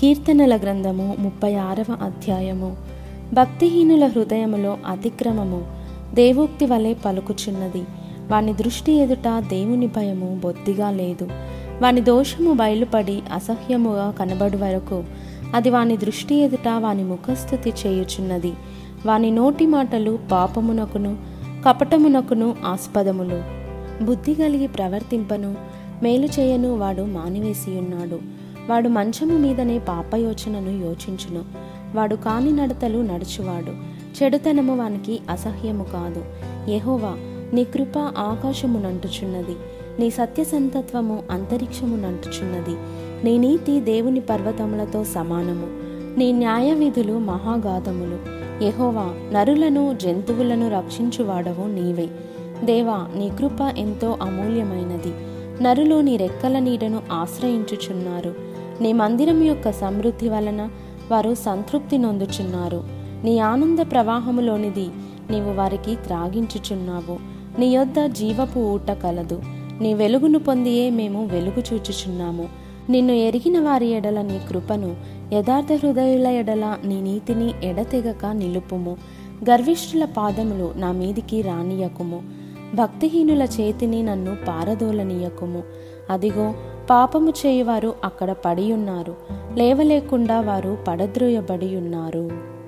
కీర్తనల గ్రంథము ముప్పై ఆరవ అధ్యాయము. భక్తిహీనుల హృదయములో అతిక్రమము దేవోక్తి వలె పలుకుచున్నది. వాని దృష్టి ఎదుట దేవుని భయము బొత్తిగా లేదు. వాని దోషము బయలుపడి అసహ్యముగా కనబడు వరకు అది వాని దృష్టి ఎదుట వాని ముఖస్థుతి చేయుచున్నది. వాని నోటి మాటలు పాపమునకును కపటమునకును ఆస్పదములు. బుద్ధి కలిగి ప్రవర్తింపను మేలు చేయను వాడు మానివేసి ఉన్నాడు వాడు మంచము మీదనే పాపయోచనను యోచించును. వాడు కాని నడతలు నడుచువాడు. చెడుతనము వానికి అసహ్యము కాదు. యహోవా నీ కృప ఆకాశమునంటుచున్నది నీ సత్యసంతత్వము అంతరిక్షమునంటుచున్నది నీ నీతి దేవుని పర్వతములతో సమానము. నీ న్యాయ విధులు మహాగాధములు యహోవా నరులను జంతువులను రక్షించువాడవు నీవే. దేవా నీ కృప ఎంతో అమూల్యమైనది. నరులు నీ రెక్కల నీడను ఆశ్రయించుచున్నారు. నీ మందిరం యొక్క సమృద్ధి వలన వారు సంతృప్తి నొందుచున్నారు. నీ ఆనంద ప్రవాహములోనిది నీవు వారికి త్రాగించుచున్నావు. నీ యొద్ద జీవపు ఊట కలదు. నీ వెలుగును పొందియే మేము వెలుగు చూచుచున్నాము. నిన్ను ఎరిగిన వారి ఎడల నీ కృపను యథార్థ హృదయుల ఎడల నీ నీతిని ఎడతెగక నిలుపుము. గర్విష్ఠుల పాదములు నా మీదికి రానియకుము భక్తిహీనుల చేతిని నన్ను పారదోలనీయకుము. అదిగో పాపము చేయవారు అక్కడ పడియున్నారు. లేవలేకుండా వారు పడద్రోయబడి ఉన్నారు